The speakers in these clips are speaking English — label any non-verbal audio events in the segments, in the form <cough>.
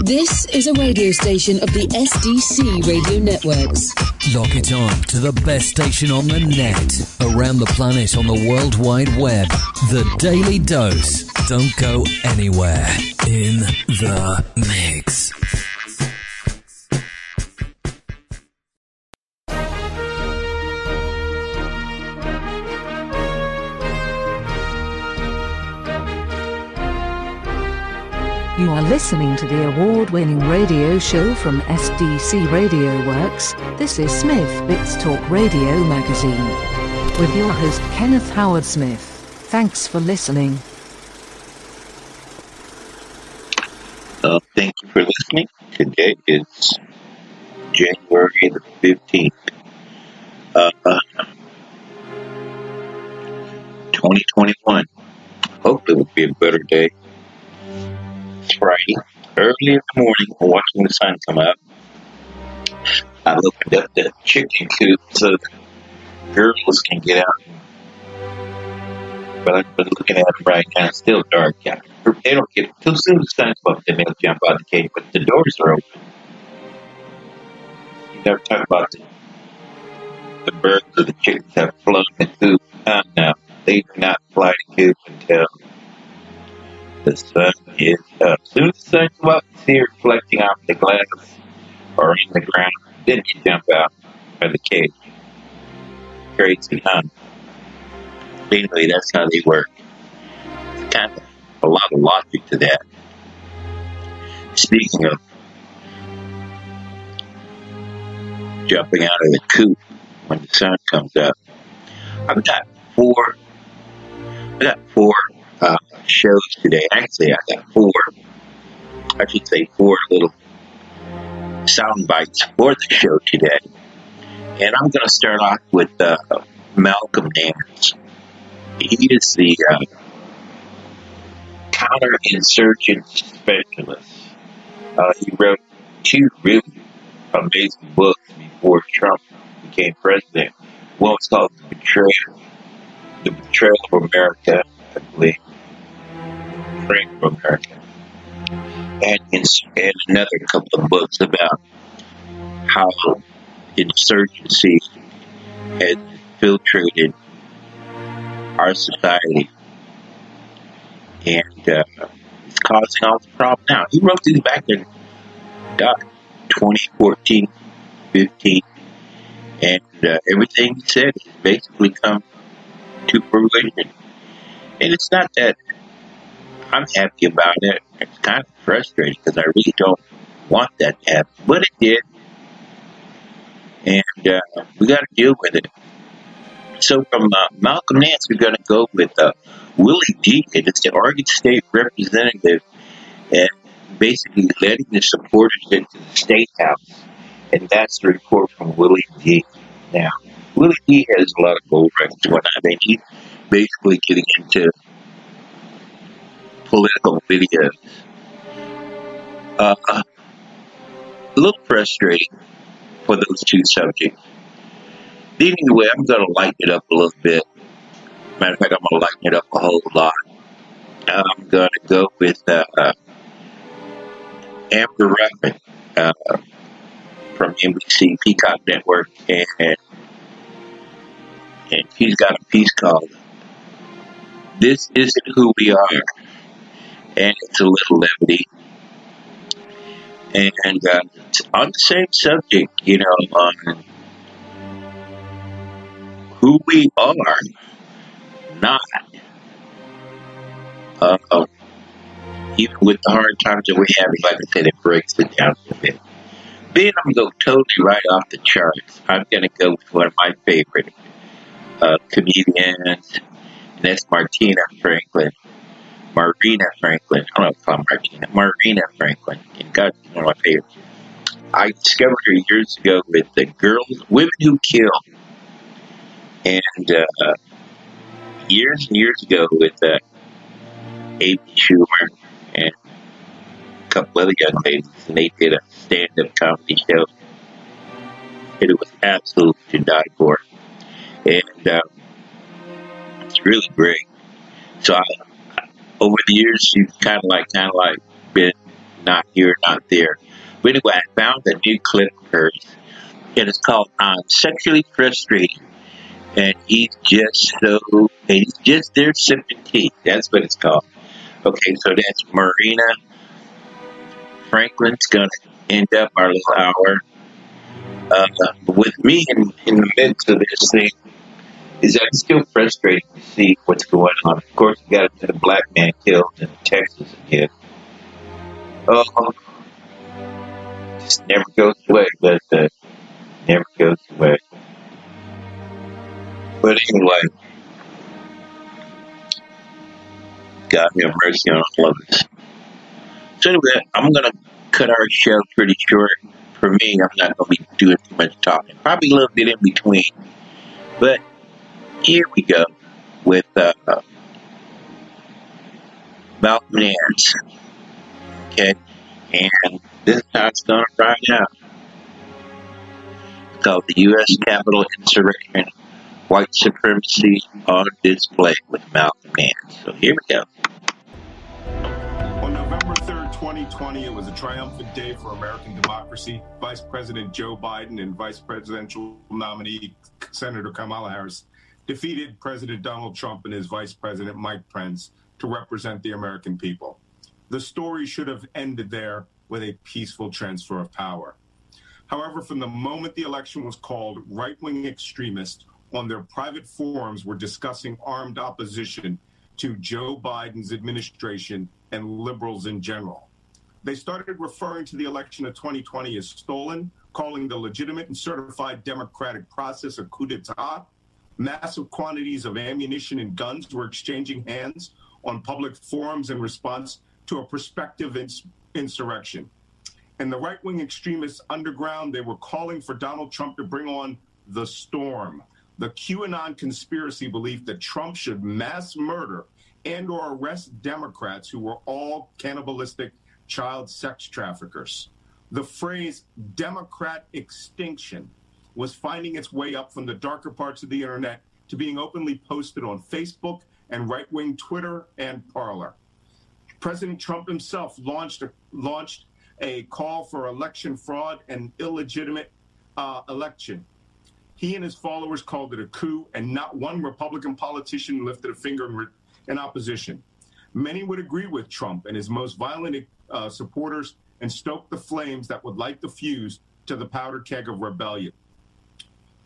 This is a radio station of the SDC Radio Networks. Lock it on to the best station on the net, around the planet on the World Wide Web. The Daily Dose. Don't go anywhere. In the mix. Are listening to the award winning radio show from SDC Radio Works. This is Smith Bits Talk Radio Magazine. With your host Kenneth Howard Smith. Thanks for listening. Uh, thank you for listening. Today is January the 15th, uh, 2021. Hopefully, it will be a better day. Friday. Early in the morning, watching the sun come up. I opened up the chicken coop so the girls can get out. But I've been looking at them right now. It's still dark out. They don't get too soon the sun comes up, then they'll jump out the cage. But the doors are open. You never talk about the, the birds or the chickens that flown the coop. Oh, no, they do not fly the coop until the sun As soon as the sun comes up, you see it reflecting off the glass or in the ground. Then you jump out of the cage. Crazy, huh? Anyway, that's how they work. Kind of a lot of logic to that. Speaking of jumping out of the coop when the sun comes up, I've got four. I got four uh, shows today. Actually, I got four. I should say four little sound bites for the show today. And I'm going to start off with uh, Malcolm Nance. He is the uh, counterinsurgent specialist. Uh, he wrote two really amazing books before Trump became president. One was called The Betrayal, The Betrayal of America, I believe. Betrayal of America. And, and another couple of books about how insurgency has infiltrated our society and uh, it's causing all the problems now. He wrote these back in God, 2014, 15, and uh, everything he said has basically come to fruition. And it's not that I'm happy about it. It's kind of frustrating because I really don't want that to happen, but it did. And uh, we got to deal with it. So from uh, Malcolm Nance, we're going to go with uh, Willie Deaton. It's the Oregon State representative, and basically letting the supporters into the state house. And that's the report from Willie D. Now, Willie D has a lot of gold records whatnot. I mean, he's basically getting into political videos. Uh, a little frustrating for those two subjects. Anyway, I'm going to lighten it up a little bit. Matter of fact, I'm going to lighten it up a whole lot. I'm going to go with uh, uh, Amber Ruffin uh, from NBC Peacock Network, and, and she's got a piece called "This Isn't Who We Are," and it's a little levity. And uh, on the same subject, you know, on who we are, not. Uh, even with the hard times that we're having, like I said, it breaks it down a bit. Then I'm going to go totally right off the charts. I'm going to go with one of my favorite uh, comedians, and that's Martina Franklin. Marina Franklin. I don't know if I'm Martina. Marina Franklin. And God, one of my favorites. I discovered her years ago with the Girls, Women Who Kill. And uh, years and years ago with uh, Amy Schumer and a couple other young ladies, and they did a stand-up comedy show, and it was absolutely to die for. And uh, it's really great. So I, over the years, she's kind of like, kind of like been not here, not there. But anyway, I found a new clip of hers, and it's called "I'm Sexually Frustrated." And he's just so, and he's just there sipping tea. That's what it's called. Okay, so that's Marina Franklin's to end up our little hour. Uh, with me in, in the midst of this thing, is that still frustrating to see what's going on. Of course, you got a black man killed in Texas again. Oh, just never goes away, does it? Uh, never goes away. But anyway, God have mercy on all of us. So anyway, I'm gonna cut our show pretty short. For me, I'm not gonna be doing too much talking. Probably a little bit in between. But here we go with uh, Malcolm Nance. Okay, and this is how it's gonna ride out. It's called the U.S. Capitol Insurrection white supremacy on display with Malcolm Nance. So here we go. On November 3rd, 2020, it was a triumphant day for American democracy. Vice President Joe Biden and Vice Presidential nominee Senator Kamala Harris defeated President Donald Trump and his Vice President Mike Pence to represent the American people. The story should have ended there with a peaceful transfer of power. However, from the moment the election was called, right wing extremists on their private forums were discussing armed opposition to Joe Biden's administration and liberals in general. They started referring to the election of 2020 as stolen, calling the legitimate and certified democratic process a coup d'etat. Massive quantities of ammunition and guns were exchanging hands on public forums in response to a prospective ins- insurrection. And the right wing extremists underground, they were calling for Donald Trump to bring on the storm, the QAnon conspiracy belief that Trump should mass murder and or arrest Democrats who were all cannibalistic child sex traffickers. The phrase Democrat extinction was finding its way up from the darker parts of the internet to being openly posted on Facebook and right-wing Twitter and Parler. President Trump himself launched a, launched a call for election fraud and illegitimate uh, election he and his followers called it a coup, and not one Republican politician lifted a finger in, in opposition. Many would agree with Trump and his most violent uh, supporters and stoke the flames that would light the fuse to the powder keg of rebellion.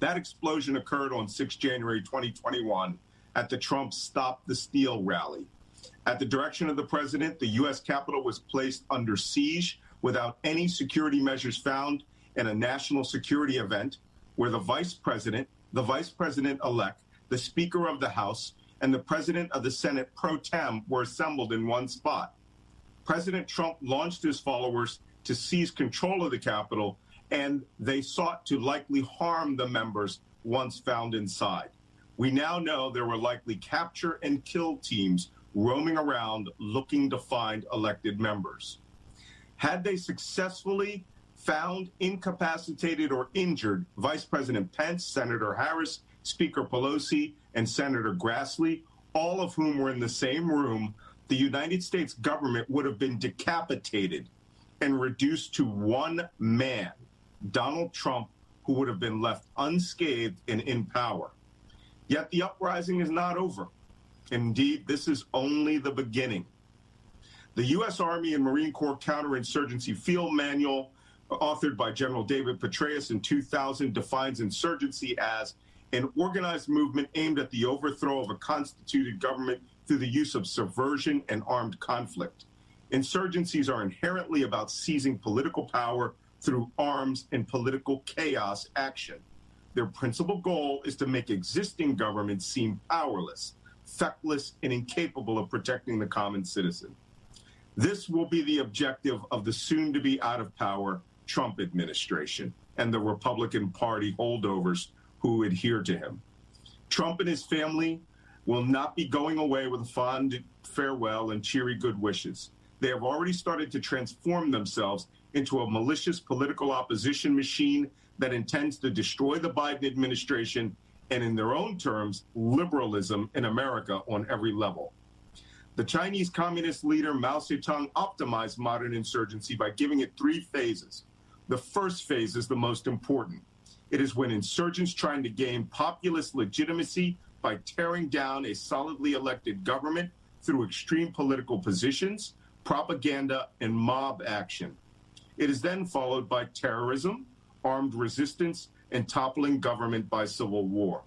That explosion occurred on 6 January 2021 at the Trump Stop the Steal rally. At the direction of the president, the U.S. Capitol was placed under siege without any security measures found in a national security event where the vice president, the vice president elect, the Speaker of the House, and the President of the Senate pro tem were assembled in one spot. President Trump launched his followers to seize control of the Capitol, and they sought to likely harm the members once found inside. We now know there were likely capture and kill teams roaming around looking to find elected members. Had they successfully found incapacitated or injured Vice President Pence, Senator Harris, Speaker Pelosi, and Senator Grassley, all of whom were in the same room, the United States government would have been decapitated and reduced to one man, Donald Trump, who would have been left unscathed and in power. Yet the uprising is not over. Indeed, this is only the beginning. The U.S. Army and Marine Corps Counterinsurgency Field Manual authored by General David Petraeus in 2000, defines insurgency as an organized movement aimed at the overthrow of a constituted government through the use of subversion and armed conflict. Insurgencies are inherently about seizing political power through arms and political chaos action. Their principal goal is to make existing governments seem powerless, feckless, and incapable of protecting the common citizen. This will be the objective of the soon to be out of power Trump administration and the Republican Party holdovers who adhere to him. Trump and his family will not be going away with a fond farewell and cheery good wishes. They have already started to transform themselves into a malicious political opposition machine that intends to destroy the Biden administration and, in their own terms, liberalism in America on every level. The Chinese Communist leader Mao Zedong optimized modern insurgency by giving it three phases. The first phase is the most important. It is when insurgents trying to gain populist legitimacy by tearing down a solidly elected government through extreme political positions, propaganda, and mob action. It is then followed by terrorism, armed resistance, and toppling government by civil war.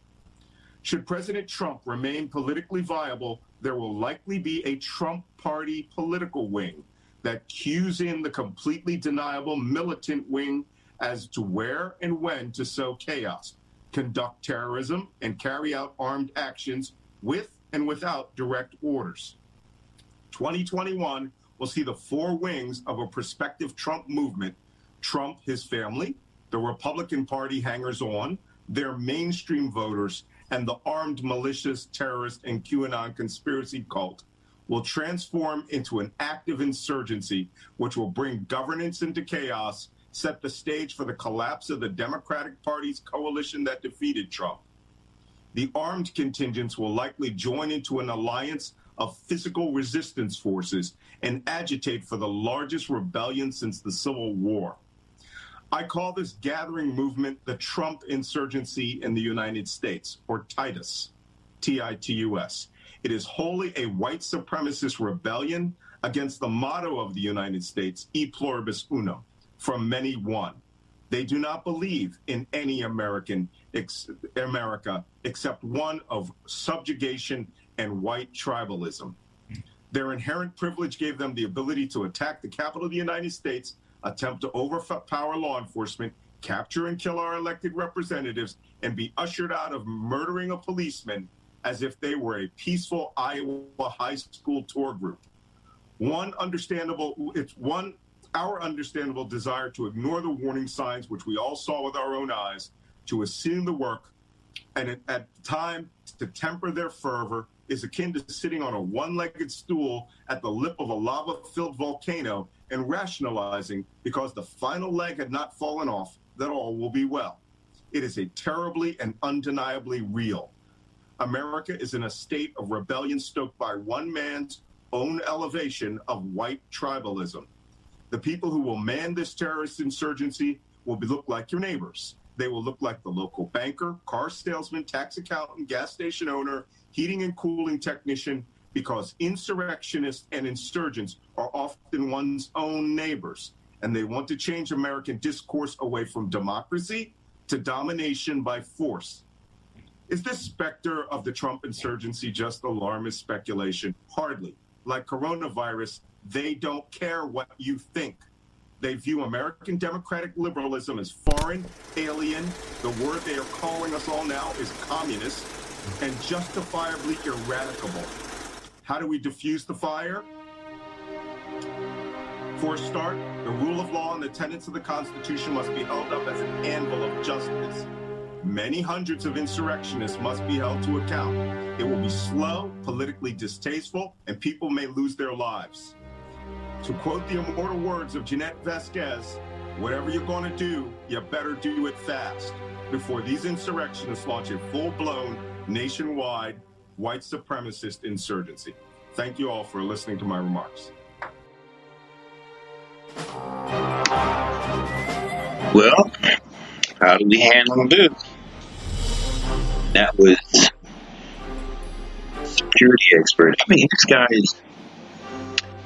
Should President Trump remain politically viable, there will likely be a Trump party political wing that cues in the completely deniable militant wing as to where and when to sow chaos, conduct terrorism, and carry out armed actions with and without direct orders. 2021 will see the four wings of a prospective Trump movement Trump, his family, the Republican Party hangers on, their mainstream voters, and the armed malicious terrorist and QAnon conspiracy cult will transform into an active insurgency which will bring governance into chaos, set the stage for the collapse of the Democratic Party's coalition that defeated Trump. The armed contingents will likely join into an alliance of physical resistance forces and agitate for the largest rebellion since the Civil War. I call this gathering movement the Trump insurgency in the United States, or Titus, T I T U S. It is wholly a white supremacist rebellion against the motto of the United States, E pluribus unum, from many one. They do not believe in any American ex- America except one of subjugation and white tribalism. Their inherent privilege gave them the ability to attack the capital of the United States attempt to overpower law enforcement, capture and kill our elected representatives, and be ushered out of murdering a policeman as if they were a peaceful Iowa high school tour group. One understandable, it's one, our understandable desire to ignore the warning signs, which we all saw with our own eyes, to assume the work, and at, at time to temper their fervor is akin to sitting on a one legged stool at the lip of a lava filled volcano and rationalizing because the final leg had not fallen off that all will be well. It is a terribly and undeniably real. America is in a state of rebellion stoked by one man's own elevation of white tribalism. The people who will man this terrorist insurgency will be, look like your neighbors. They will look like the local banker, car salesman, tax accountant, gas station owner, heating and cooling technician, because insurrectionists and insurgents are often one's own neighbors, and they want to change American discourse away from democracy to domination by force. Is this specter of the Trump insurgency just alarmist speculation? Hardly. Like coronavirus, they don't care what you think. They view American democratic liberalism as foreign, alien. The word they are calling us all now is communist and justifiably eradicable. How do we diffuse the fire? For a start, the rule of law and the tenets of the Constitution must be held up as an anvil of justice. Many hundreds of insurrectionists must be held to account. It will be slow, politically distasteful, and people may lose their lives. To quote the immortal words of Jenette Vasquez, whatever you're going to do, you better do it fast before these insurrectionists launch a full blown, nationwide, white supremacist insurgency. Thank you all for listening to my remarks. Well, how do we handle this? That was security expert. I mean, this guy is,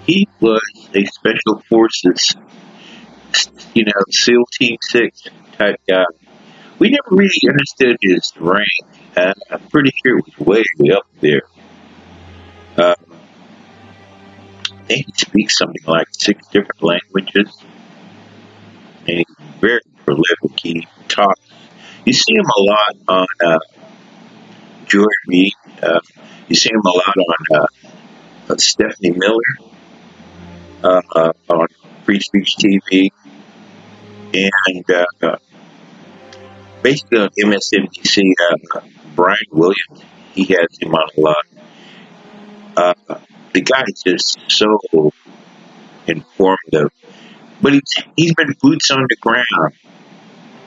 he was a special forces, you know, SEAL Team 6 type guy. We never really understood his rank. Uh, I'm pretty sure it was way, up there. Uh, I think he speaks something like six different languages. And he's very prolific. He talks. You see him a lot on uh, George Reed. Uh, you see him a lot on uh, Stephanie Miller uh, uh, on Free Speech TV. And uh, basically on MSNBC, Brian Williams, he has him on a lot. Uh, the just so informative. But he's, he's been boots on the ground.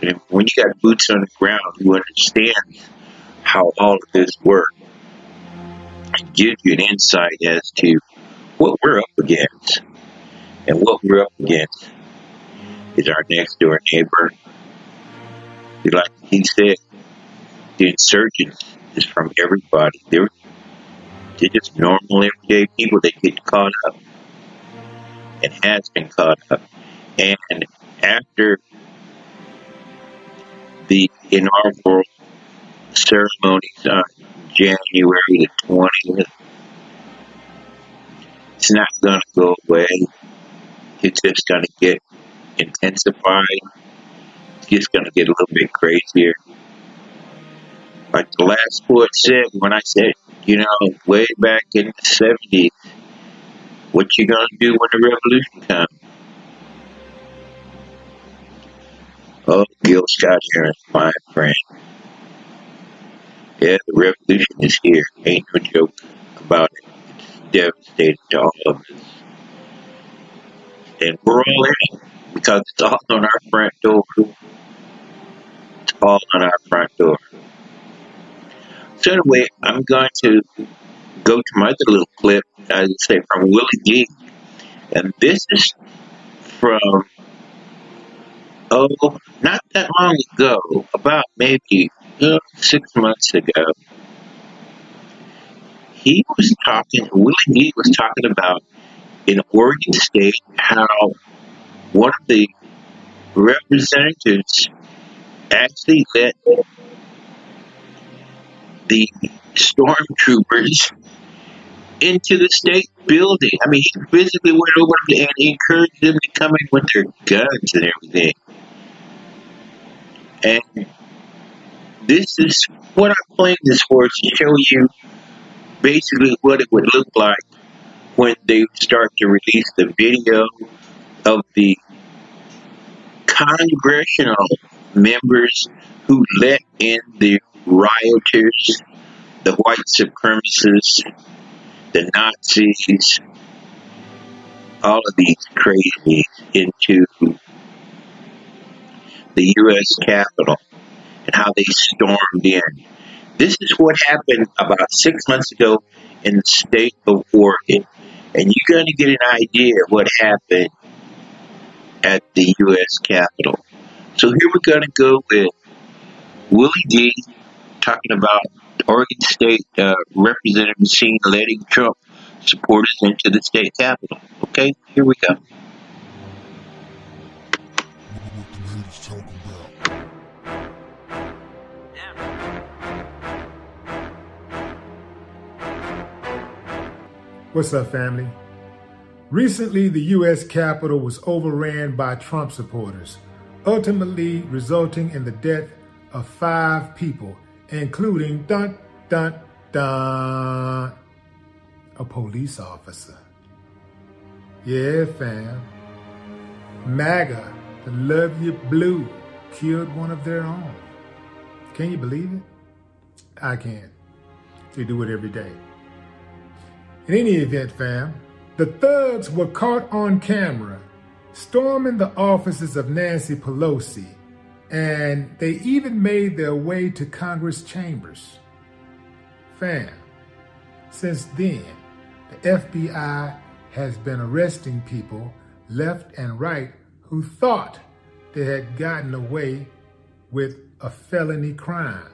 And when you got boots on the ground, you understand how all of this works. And gives you an insight as to what we're up against. And what we're up against is our next door neighbor. Like he said, the insurgents is from everybody. They're, they're just normal, everyday people that get caught up and has been caught up. And after the inaugural ceremonies on January the 20th, it's not going to go away. It's just going to get intensified. It's just going to get a little bit crazier. Like the last poet said, when I said, you know, way back in the 70s, what you to do when the revolution comes? Oh, Gil Scott Heron, my friend. Yeah, the revolution is here. Ain't no joke about it. It's devastating to all of us. And we're all in because it's all on our front door. It's all on our front door. Anyway, I'm going to go to my other little clip, as I say from Willie G. And this is from oh, not that long ago, about maybe uh, six months ago. He was talking, Willie G was talking about in Oregon State how one of the representatives actually let the stormtroopers into the state building. I mean, he physically went over and encouraged them to come in with their guns and everything. And this is what I'm playing this for to show you basically what it would look like when they start to release the video of the congressional members who let in the rioters, the white supremacists, the Nazis, all of these crazies into the U.S. Capitol and how they stormed in. This is what happened about six months ago in the state of Oregon. And you're going to get an idea of what happened at the U.S. Capitol. So here we're going to go with Willie D talking about Oregon State uh, Representative Machine letting Trump supporters into the state capitol. Okay, here we go. What's up, family? Recently, the U.S. Capitol was overran by Trump supporters, ultimately resulting in the death of five people, including dun dun dun a police officer. Yeah, fam. MAGA, the Love You Blue, killed one of their own. Can you believe it? I can. They do it every day. In any event, fam, the thugs were caught on camera storming the offices of Nancy Pelosi, and they even made their way to Congress chambers. Fam, since then, the FBI has been arresting people left and right who thought they had gotten away with a felony crime.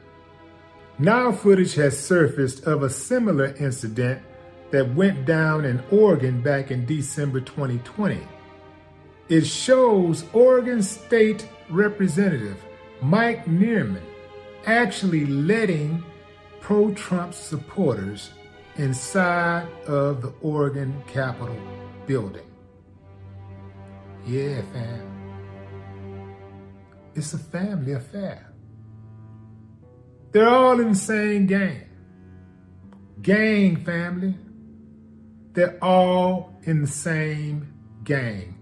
Now footage has surfaced of a similar incident that went down in Oregon back in December 2020. It shows Oregon State Representative Mike Nearman actually letting pro Trump supporters inside of the Oregon Capitol building. Yeah, fam. It's a family affair. They're all in the same gang. Gang family. They're all in the same gang.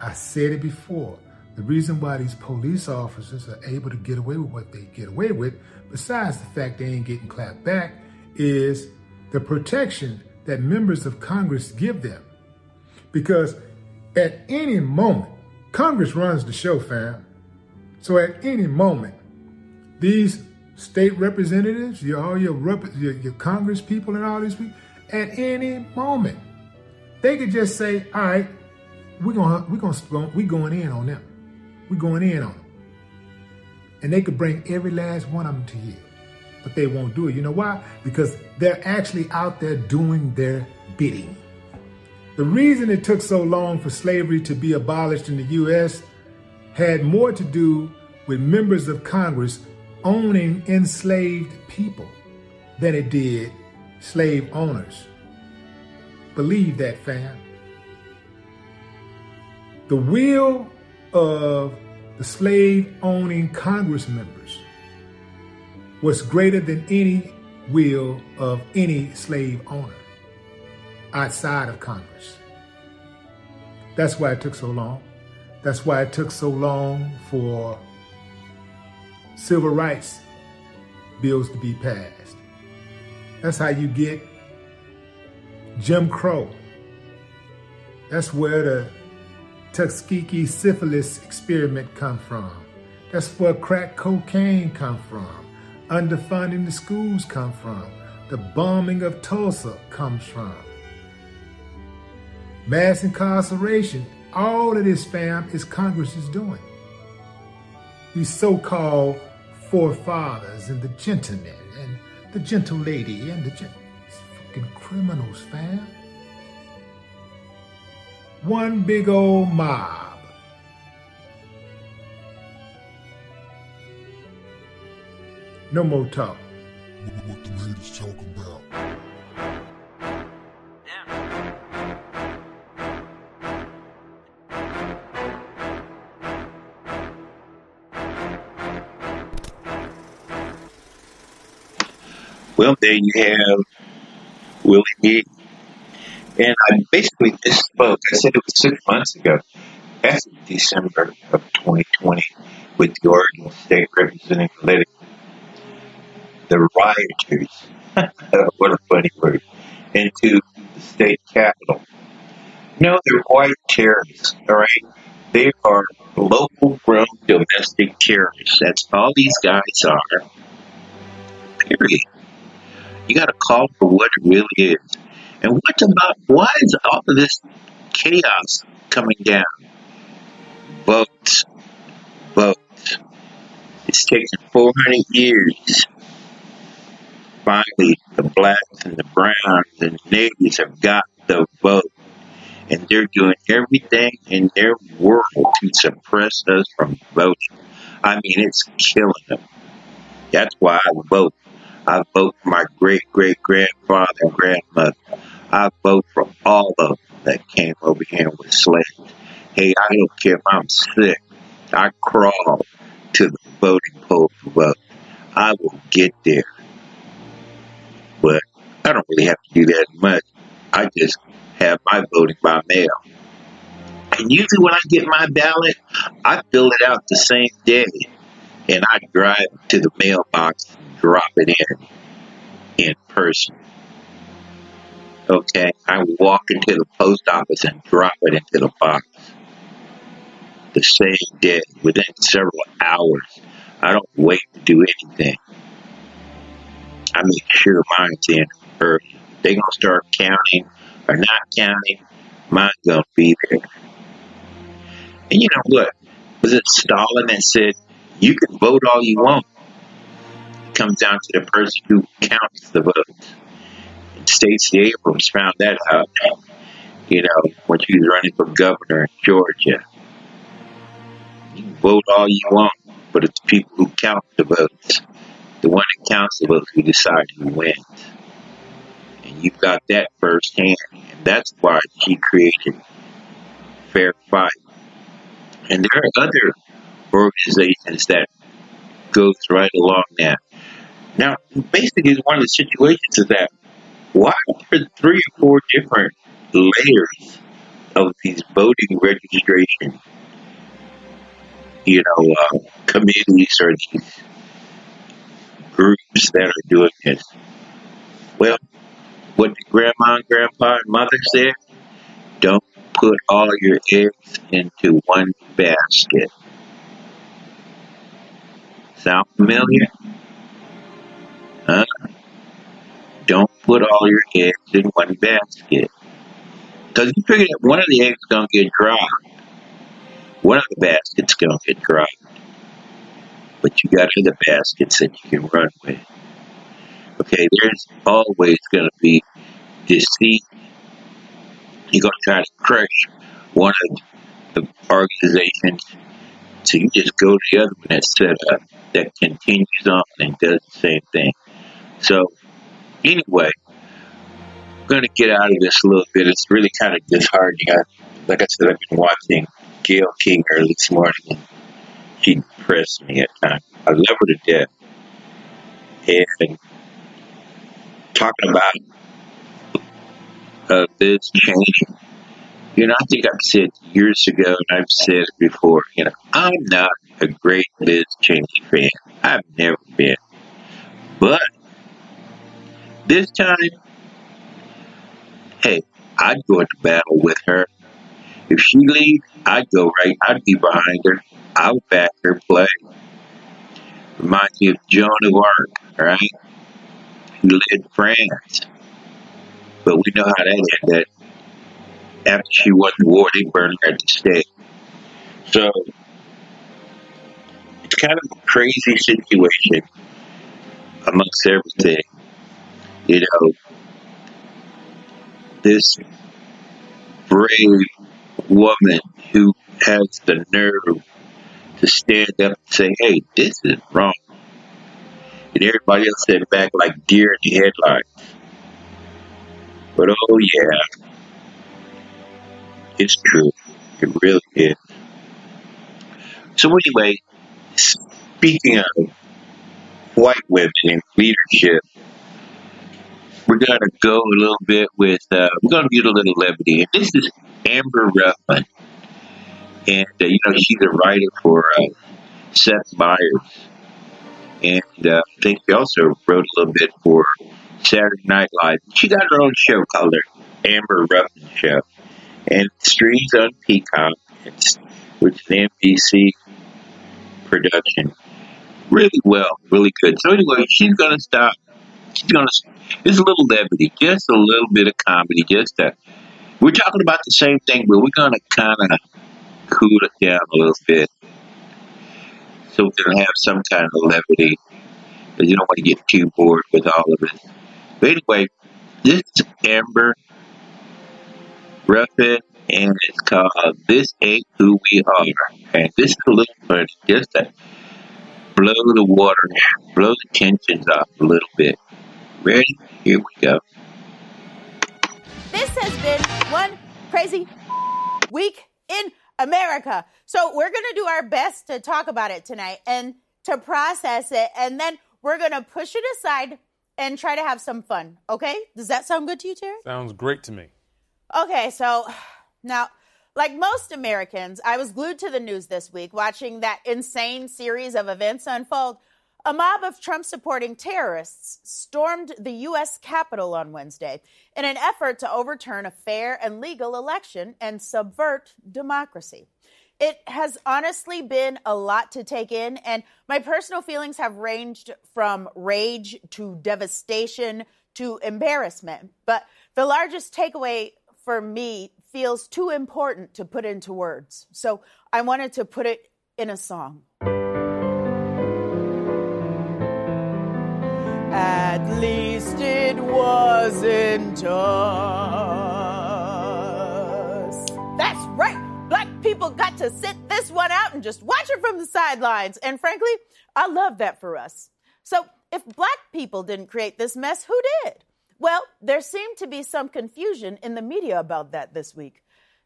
I said it before. The reason why these police officers are able to get away with what they get away with, besides the fact they ain't getting clapped back, is the protection that members of Congress give them. Because at any moment, Congress runs the show, fam. So at any moment, these state representatives, your, all your, your, your Congress people and all these people, at any moment. They could just say, all right, we're gonna we're gonna we going in on them. We're going in on them. And they could bring every last one of them to you. But they won't do it. You know why? Because they're actually out there doing their bidding. The reason it took so long for slavery to be abolished in the U.S. had more to do with members of Congress owning enslaved people than it did slave owners. Believe that, fam. The will of the slave owning Congress members was greater than any will of any slave owner outside of Congress. That's why it took so long. That's why it took so long for civil rights bills to be passed. That's how you get Jim Crow. That's where the Tuskegee syphilis experiment come from. That's where crack cocaine come from. Underfunding the schools come from. The bombing of Tulsa comes from. Mass incarceration, all of this, fam, is Congress is doing. These so-called forefathers and the gentlemen and the gentle lady and the gen- fucking criminals, fam. One big old mob. No more talk. What the ladies talking about? Well, there you have Willie D. And I basically just spoke, I said it was six months ago, back in December of 2020, with the Oregon State Representative letting the rioters, <laughs> uh, what a funny word, into the state capitol. No, they're white terrorists, all right? They are local grown domestic terrorists. That's all these guys are. Period. You got to call for what it really is. And what about, why is all of this chaos coming down? Vote, vote. It's taken 400 years. Finally, the blacks and the browns and the natives have got the vote. And they're doing everything in their world to suppress us from voting. I mean, it's killing them. That's why I vote. I vote for my great great grandfather and grandmother. I vote for all of them that came over here with slaves. Hey, I don't care if I'm sick. I crawl to the voting poll to vote. I will get there. But I don't really have to do that much. I just have my voting by mail. And usually when I get my ballot, I fill it out the same day and I drive to the mailbox and drop it in in person. Okay, I walk into the post office and drop it into the box the same day within several hours. I don't wait to do anything. I make sure mine's in person. They're gonna start counting or not counting, mine's gonna be there. And you know what? Was it Stalin that said you can vote all you want? It comes down to the person who counts the votes. Stacey Abrams found that out, you know, when she was running for governor in Georgia. You can vote all you want, but it's people who count the votes. The one that counts the votes who decide who wins. And you've got that firsthand. And that's why she created Fair Fight. And there are other organizations that goes right along that. Now, basically, one of the situations is that why are there three or four different layers of these voting registration, you know, uh, committees or these groups that are doing this? Well, what the grandma and grandpa and mother said, don't put all your eggs into one basket. Sound familiar? Huh? Don't put all your eggs in one basket. Because you figure that one of the eggs is going to get dry. One of the baskets going to get dry. But you got other baskets that you can run with. Okay, there's always going to be deceit. You're going to try to crush one of the organizations. So you just go to the other one that's set up that continues on and does the same thing. So, anyway, I'm going to get out of this a little bit. It's really kind of disheartening. I, like I said, I've been watching Gayle King early this morning, and she depressed me at times. I love her to death. And talking about uh, Liz Cheney, you know, I think I've said years ago, and I've said it before, you know, I'm not a great Liz Cheney fan. I've never been. But this time, hey, I'd go into battle with her. If she leaves, I'd go right. I'd be behind her. I would back her play. Reminds me of Joan of Arc, right? Who led France. But we know how that ended. After she won the war, they burned her at the stake. So it's kind of a crazy situation amongst everything. You know, this brave woman who has the nerve to stand up and say, hey, this is wrong. And everybody else sat back like deer in the headlights. But oh, yeah, it's true. It really is. So, anyway, speaking of white women in leadership, we're going to go a little bit with, uh, we're going to get a little levity. And this is Amber Ruffin. And, uh, you know, she's a writer for uh, Seth Meyers. And uh, I think she also wrote a little bit for Saturday Night Live. She got her own show called Amber Ruffin Show. And streams on Peacock, it's, which is an NBC production. Really well, really good. So anyway, she's going to stop. To, it's a little levity, just a little bit of comedy, just that. we're talking about the same thing, but we're going to kind of cool it down a little bit. So we're going to have some kind of levity. Because you don't want to get too bored with all of it. But anyway, this is Amber Ruffin, and it's called This Ain't Who We Are. And this is a little funny, just to blow the water, blow the tensions off a little bit. Ready? Here we go. This has been one crazy week in America. So we're going to do our best to talk about it tonight and to process it. And then we're going to push it aside and try to have some fun. Okay? Does that sound good to you, Terry? Sounds great to me. Okay, so now, like most Americans, I was glued to the news this week watching that insane series of events unfold. A mob of Trump supporting terrorists stormed the U.S. Capitol on Wednesday in an effort to overturn a fair and legal election and subvert democracy. It has honestly been a lot to take in, and my personal feelings have ranged from rage to devastation to embarrassment. But the largest takeaway for me feels too important to put into words. So I wanted to put it in a song. That's right. Black people got to sit this one out and just watch it from the sidelines. And frankly, I love that for us. So if black people didn't create this mess, who did? Well, there seemed to be some confusion in the media about that this week.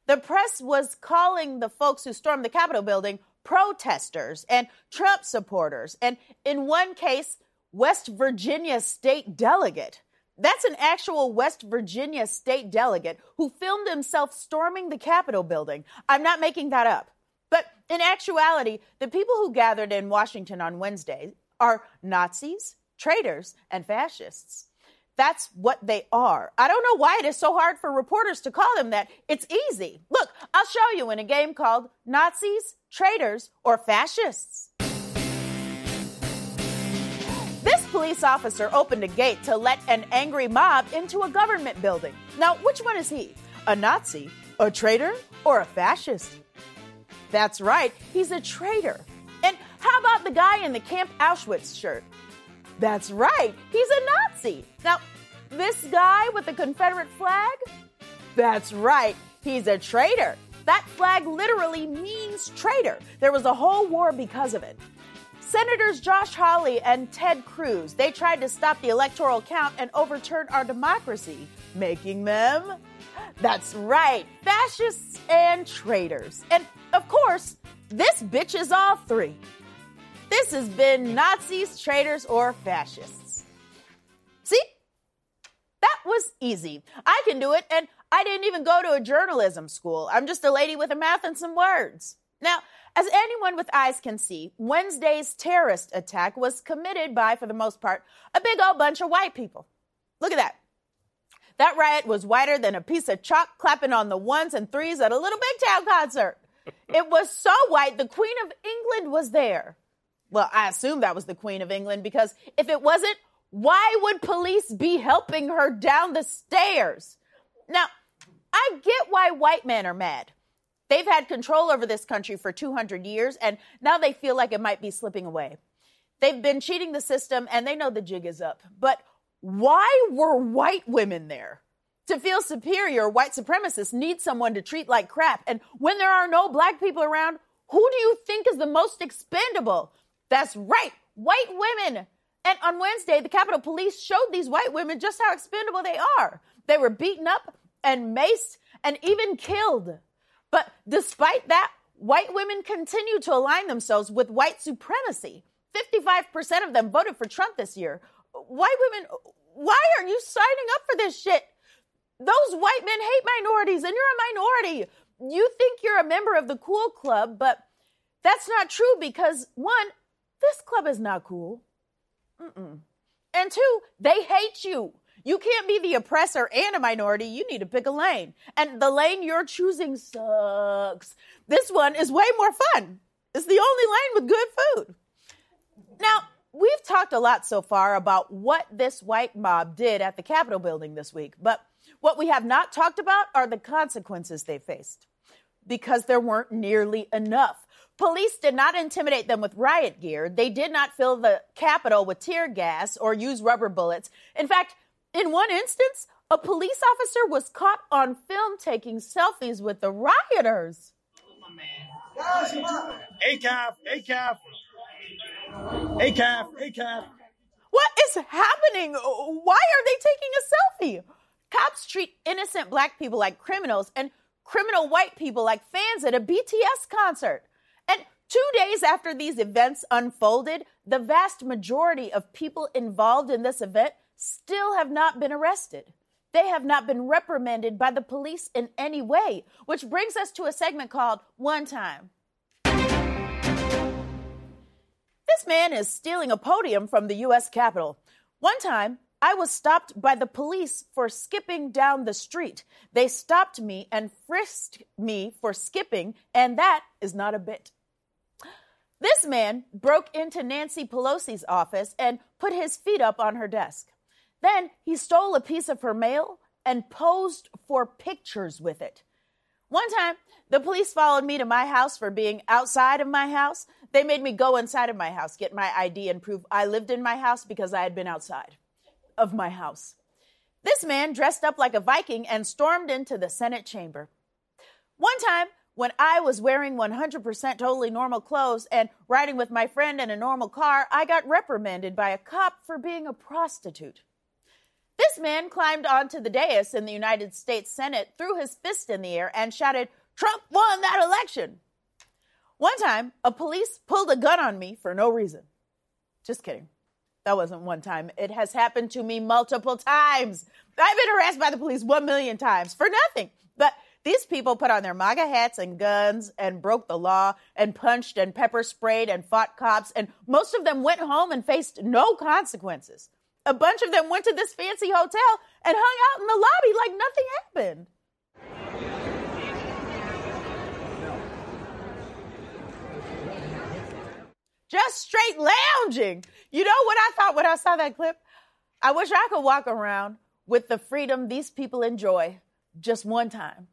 The press was calling the folks who stormed the Capitol building protesters and Trump supporters, and in one case, West Virginia state delegate. That's an actual West Virginia state delegate who filmed himself storming the Capitol building. I'm not making that up. But in actuality, the people who gathered in Washington on Wednesday are Nazis, traitors, and fascists. That's what they are. I don't know why it is so hard for reporters to call them that. It's easy. Look, I'll show you in a game called Nazis, Traitors, or Fascists. Police officer opened a gate to let an angry mob into a government building. Now, which one is he? A Nazi, a traitor, or a fascist? That's right, he's a traitor. And how about the guy in the Camp Auschwitz shirt? That's right, he's a Nazi. Now, this guy with the Confederate flag? That's right, he's a traitor. That flag literally means traitor. There was a whole war because of it. Senators Josh Hawley and Ted Cruz, they tried to stop the electoral count and overturn our democracy, making them that's right, fascists and traitors. And of course, this bitch is all three. This has been Nazis, traitors, or fascists. See? That was easy. I can do it, and I didn't even go to a journalism school. I'm just a lady with a mouth and some words. Now, as anyone with eyes can see, Wednesday's terrorist attack was committed by, for the most part, a big old bunch of white people. Look at that. That riot was whiter than a piece of chalk clapping on the ones and threes at a little big town concert. it was so white, the Queen of England was there. Well, I assume that was the Queen of England because if it wasn't, why would police be helping her down the stairs? Now, I get why white men are mad. They've had control over this country for 200 years, and now they feel like it might be slipping away. They've been cheating the system, and they know the jig is up. But why were white women there? To feel superior, white supremacists need someone to treat like crap. And when there are no black people around, who do you think is the most expendable? That's right, white women. And on Wednesday, the Capitol Police showed these white women just how expendable they are. They were beaten up and maced and even killed. But despite that, white women continue to align themselves with white supremacy. 55% of them voted for Trump this year. White women, why are you signing up for this shit? Those white men hate minorities and you're a minority. You think you're a member of the cool club, but that's not true because one, this club is not cool. Mm-mm. And two, they hate you. You can't be the oppressor and a minority. You need to pick a lane. And the lane you're choosing sucks. This one is way more fun. It's the only lane with good food. Now, we've talked a lot so far about what this white mob did at the Capitol building this week, but what we have not talked about are the consequences they faced because there weren't nearly enough. Police did not intimidate them with riot gear. They did not fill the Capitol with tear gas or use rubber bullets. In fact, in one instance, a police officer was caught on film taking selfies with the rioters. ACAF, ACAF, ACAF, ACAF. What is happening? Why are they taking a selfie? Cops treat innocent black people like criminals and criminal white people like fans at a BTS concert. And two days after these events unfolded, the vast majority of people involved in this event still have not been arrested. They have not been reprimanded by the police in any way, which brings us to a segment called One Time. This man is stealing a podium from the U.S. Capitol. One time, I was stopped by the police for skipping down the street. They stopped me and frisked me for skipping, and that is not a bit. This man broke into Nancy Pelosi's office and put his feet up on her desk. Then he stole a piece of her mail and posed for pictures with it. One time, the police followed me to my house for being outside of my house. They made me go inside of my house, get my ID, and prove I lived in my house because I had been outside of my house. This man dressed up like a Viking and stormed into the Senate chamber. One time, when I was wearing 100% totally normal clothes and riding with my friend in a normal car, I got reprimanded by a cop for being a prostitute. This man climbed onto the dais in the United States Senate, threw his fist in the air, and shouted, Trump won that election. One time, a police pulled a gun on me for no reason. Just kidding. That wasn't one time. It has happened to me multiple times. I've been harassed by the police one million times for nothing. But these people put on their MAGA hats and guns and broke the law and punched and pepper sprayed and fought cops, and most of them went home and faced no consequences. A bunch of them went to this fancy hotel and hung out in the lobby like nothing happened. just straight lounging. You know what I thought when I saw that clip? I wish I could walk around with the freedom these people enjoy just one time.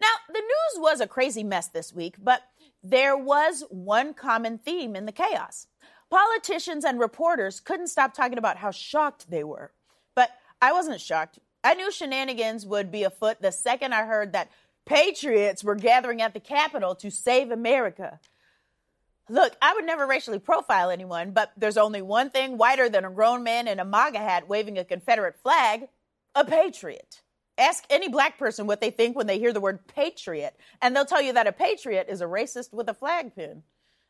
Now, the news was a crazy mess this week, but there was one common theme in the chaos. Politicians and reporters couldn't stop talking about how shocked they were. But I wasn't shocked. I knew shenanigans would be afoot the second I heard that patriots were gathering at the Capitol to save America. Look, I would never racially profile anyone, but there's only one thing whiter than a grown man in a MAGA hat waving a Confederate flag a patriot. Ask any black person what they think when they hear the word patriot, and they'll tell you that a patriot is a racist with a flag pin.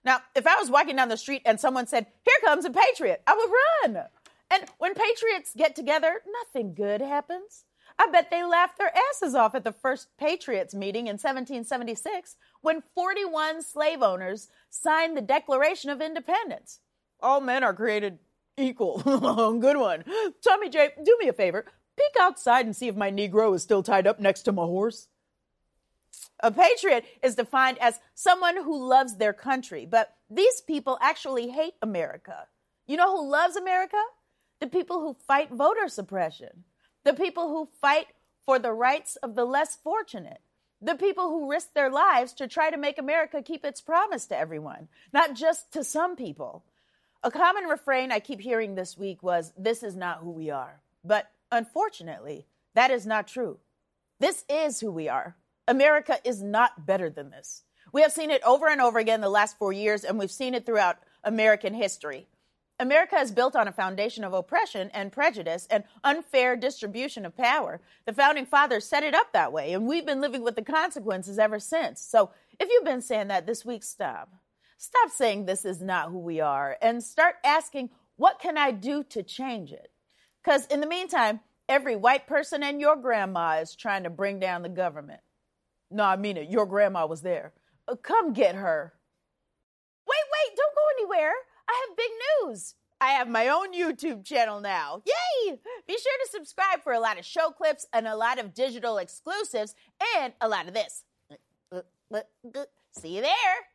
Now, if I was walking down the street and someone said, Here comes a patriot, I would run. And when patriots get together, nothing good happens. I bet they laughed their asses off at the first Patriots meeting in 1776 when 41 slave owners signed the Declaration of Independence. All men are created equal. <laughs> Good one. Tommy J, do me a favor. Peek outside and see if my Negro is still tied up next to my horse. A patriot is defined as someone who loves their country, but these people actually hate America. You know who loves America? The people who fight voter suppression, the people who fight for the rights of the less fortunate, the people who risk their lives to try to make America keep its promise to everyone, not just to some people. A common refrain I keep hearing this week was, This is not who we are. But unfortunately, that is not true. This is who we are. America is not better than this. We have seen it over and over again the last four years, and we've seen it throughout American history. America is built on a foundation of oppression and prejudice and unfair distribution of power. The founding fathers set it up that way, and we've been living with the consequences ever since. So if you've been saying that this week, stop. Stop saying this is not who we are and start asking, what can I do to change it? Because in the meantime, every white person and your grandma is trying to bring down the government. No, I mean it. Your grandma was there. Uh, come get her. Wait, wait, don't go anywhere. I have big news. I have my own YouTube channel now. Yay! Be sure to subscribe for a lot of show clips and a lot of digital exclusives and a lot of this. Uh, uh, uh, see you there.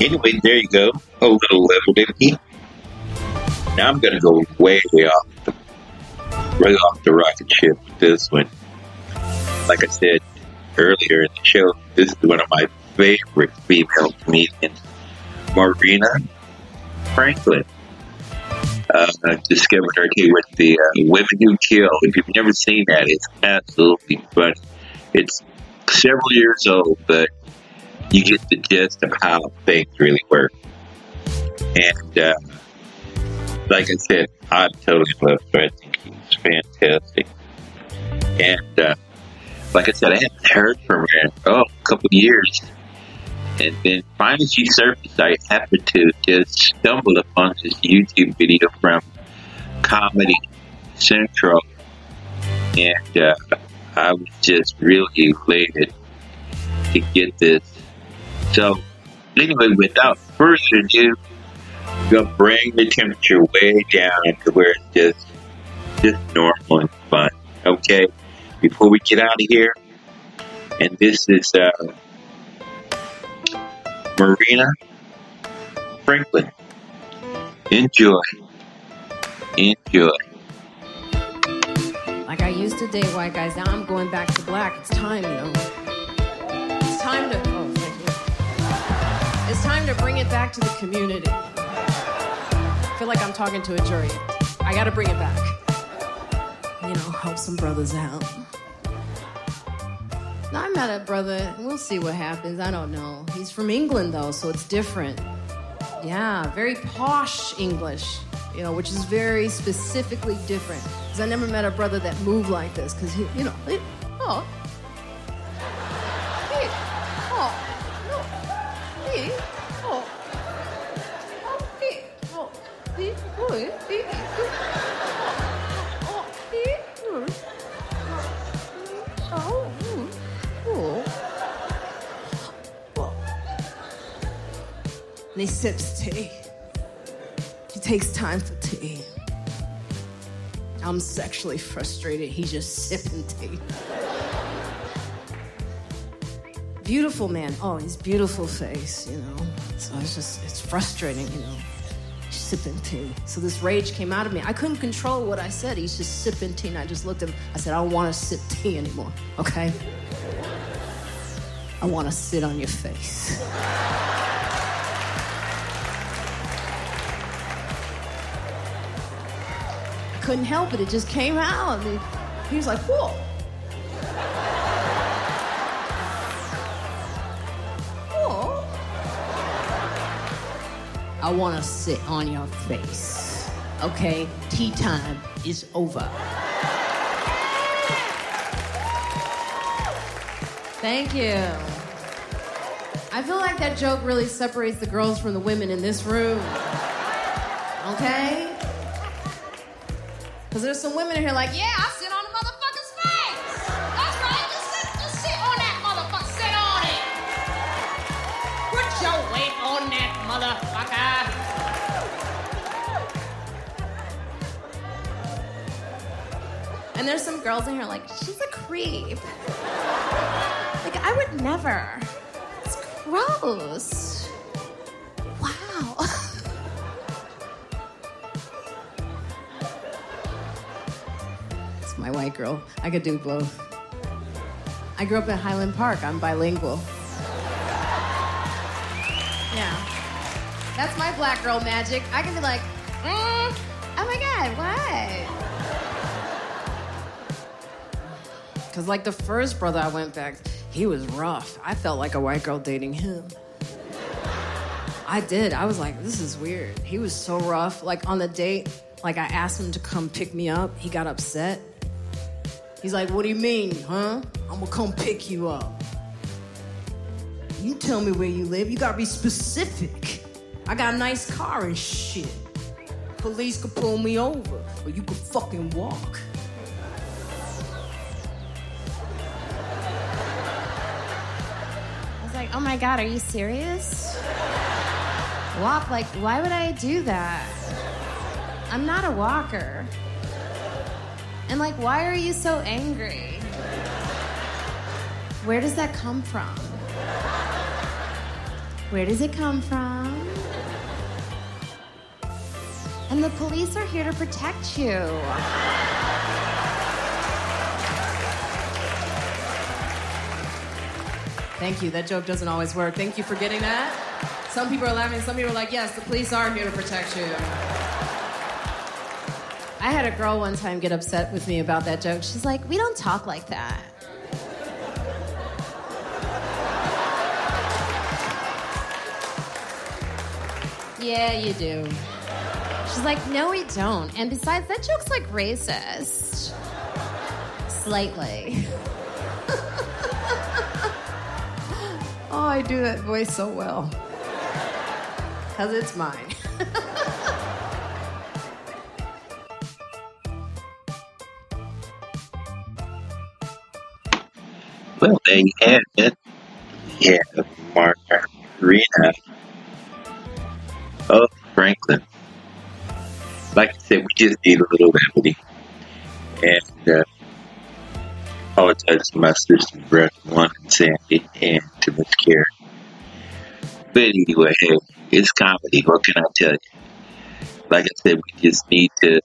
Anyway, there you go. A little level dippy. Now I'm going to go way, way off the, way off the rocket ship with this one. Like I said earlier in the show, this is one of my favorite female comedians, Marina Franklin. Uh, I discovered her here with the uh, Women Who Kill. If you've never seen that, it's absolutely funny. It's several years old, but you get the gist of how things really work. And uh, like I said, I totally love him. I think he's fantastic. And uh, like I said, I haven't heard from her in oh, a couple years. And then finally she surfaced. I happened to just stumble upon this YouTube video from Comedy Central. And uh, I was just really elated to get this so, anyway, without further ado, I'm bring the temperature way down to where it's just just normal and fun. Okay, before we get out of here, and this is uh, Marina Franklin. Enjoy, enjoy. Like I used to date white guys, now I'm going back to black. It's time, know. It's time to. It's time to bring it back to the community. I feel like I'm talking to a jury. I gotta bring it back. You know, help some brothers out. Now, I met a brother. We'll see what happens. I don't know. He's from England, though, so it's different. Yeah, very posh English, you know, which is very specifically different. Because I never met a brother that moved like this. Because he, you know, oh, and he sips tea. He takes time for tea. I'm sexually frustrated. He's just sipping tea. beautiful man. Oh, his beautiful face, you know. So it's just, it's frustrating, you know. Sipping tea. So this rage came out of me. I couldn't control what I said. He's just sipping tea, and I just looked at him. I said, I don't want to sip tea anymore, okay? I want to sit on your face. Couldn't help it. It just came out. And he was like, whoa. Whoa. I want to sit on your face. Okay? Tea time is over. Thank you. I feel like that joke really separates the girls from the women in this room. Okay? Because there's some women in here like, yeah, I sit on the motherfucker's face. That's right. Just sit, just sit on that motherfucker. Sit on it. Put your weight on that motherfucker. And there's some girls in here like, she's a creep. Like, I would never. It's gross. White girl. I could do both. I grew up in Highland Park. I'm bilingual. Yeah. That's my black girl magic. I can be like, mm, oh my God, what? Because, like, the first brother I went back, he was rough. I felt like a white girl dating him. I did. I was like, this is weird. He was so rough. Like, on the date, like, I asked him to come pick me up. He got upset. He's like, what do you mean, huh? I'm gonna come pick you up. You tell me where you live. You gotta be specific. I got a nice car and shit. Police could pull me over, or you could fucking walk. I was like, oh my God, are you serious? Walk, like, why would I do that? I'm not a walker. And like, why are you so angry? Where does that come from? Where does it come from? And the police are here to protect you. Thank you. That joke doesn't always work. Thank you for getting that. Some people are laughing, some people are like, yes, the police are here to protect you. I had a girl one time get upset with me about that joke. She's like, we don't talk like that. Yeah, you do. She's like, no, we don't. And besides, that joke's like racist. Slightly. <laughs> Oh, I do that voice so well. Because it's mine. Have it. Yeah, Margarita. Oh, Franklin. Like I said, we just need a little remedy. And uh, apologize to my sister, brother, one and Sandy, and to Miss Karen. But anyway, hey, it's comedy. What can I tell you? Like I said, we just need to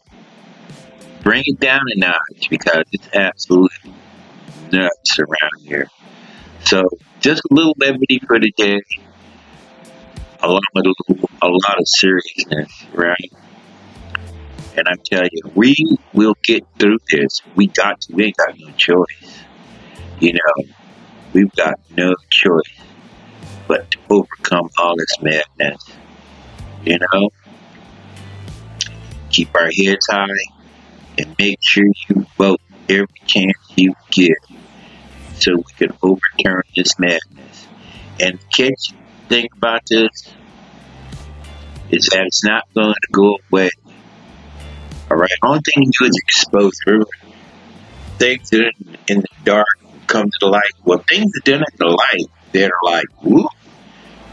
bring it down a notch because it's absolutely nuts around here. So, just a little levity for the day. A lot of a lot of seriousness, right? And I'm telling you, we will get through this. We got to. We ain't got no choice. You know, we've got no choice but to overcome all this madness. You know, keep our heads high and make sure you vote every chance you get so we can overturn this madness. And catch thing about this is that it's not going to go away. All right. Only thing you do is expose through things that are in the dark come to the light. Well, things that are in the light that are like, whoop,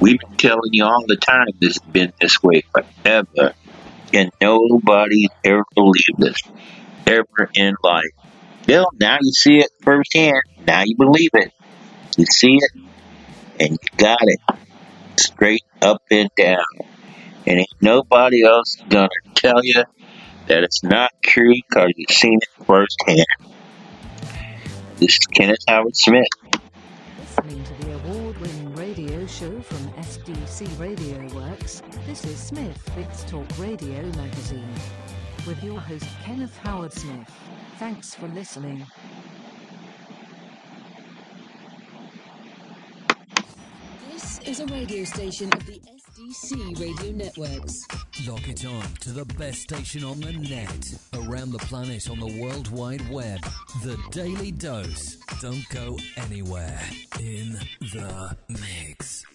We've been telling you all the time this has been this way forever. And nobody ever believed us. Ever in life. Well, now you see it firsthand. Now you believe it. You see it, and you got it. Straight up and down. And ain't nobody else gonna tell you that it's not true because you've seen it firsthand. This is Kenneth Howard Smith. Listening to the award-winning radio show from SDC Radio Works, this is Smith Fitz Talk Radio Magazine. With your host Kenneth Howard Smith. Thanks for listening. This is a radio station of the SDC Radio Networks. Lock it on to the best station on the net, around the planet on the World Wide Web. The Daily Dose. Don't go anywhere. In the mix.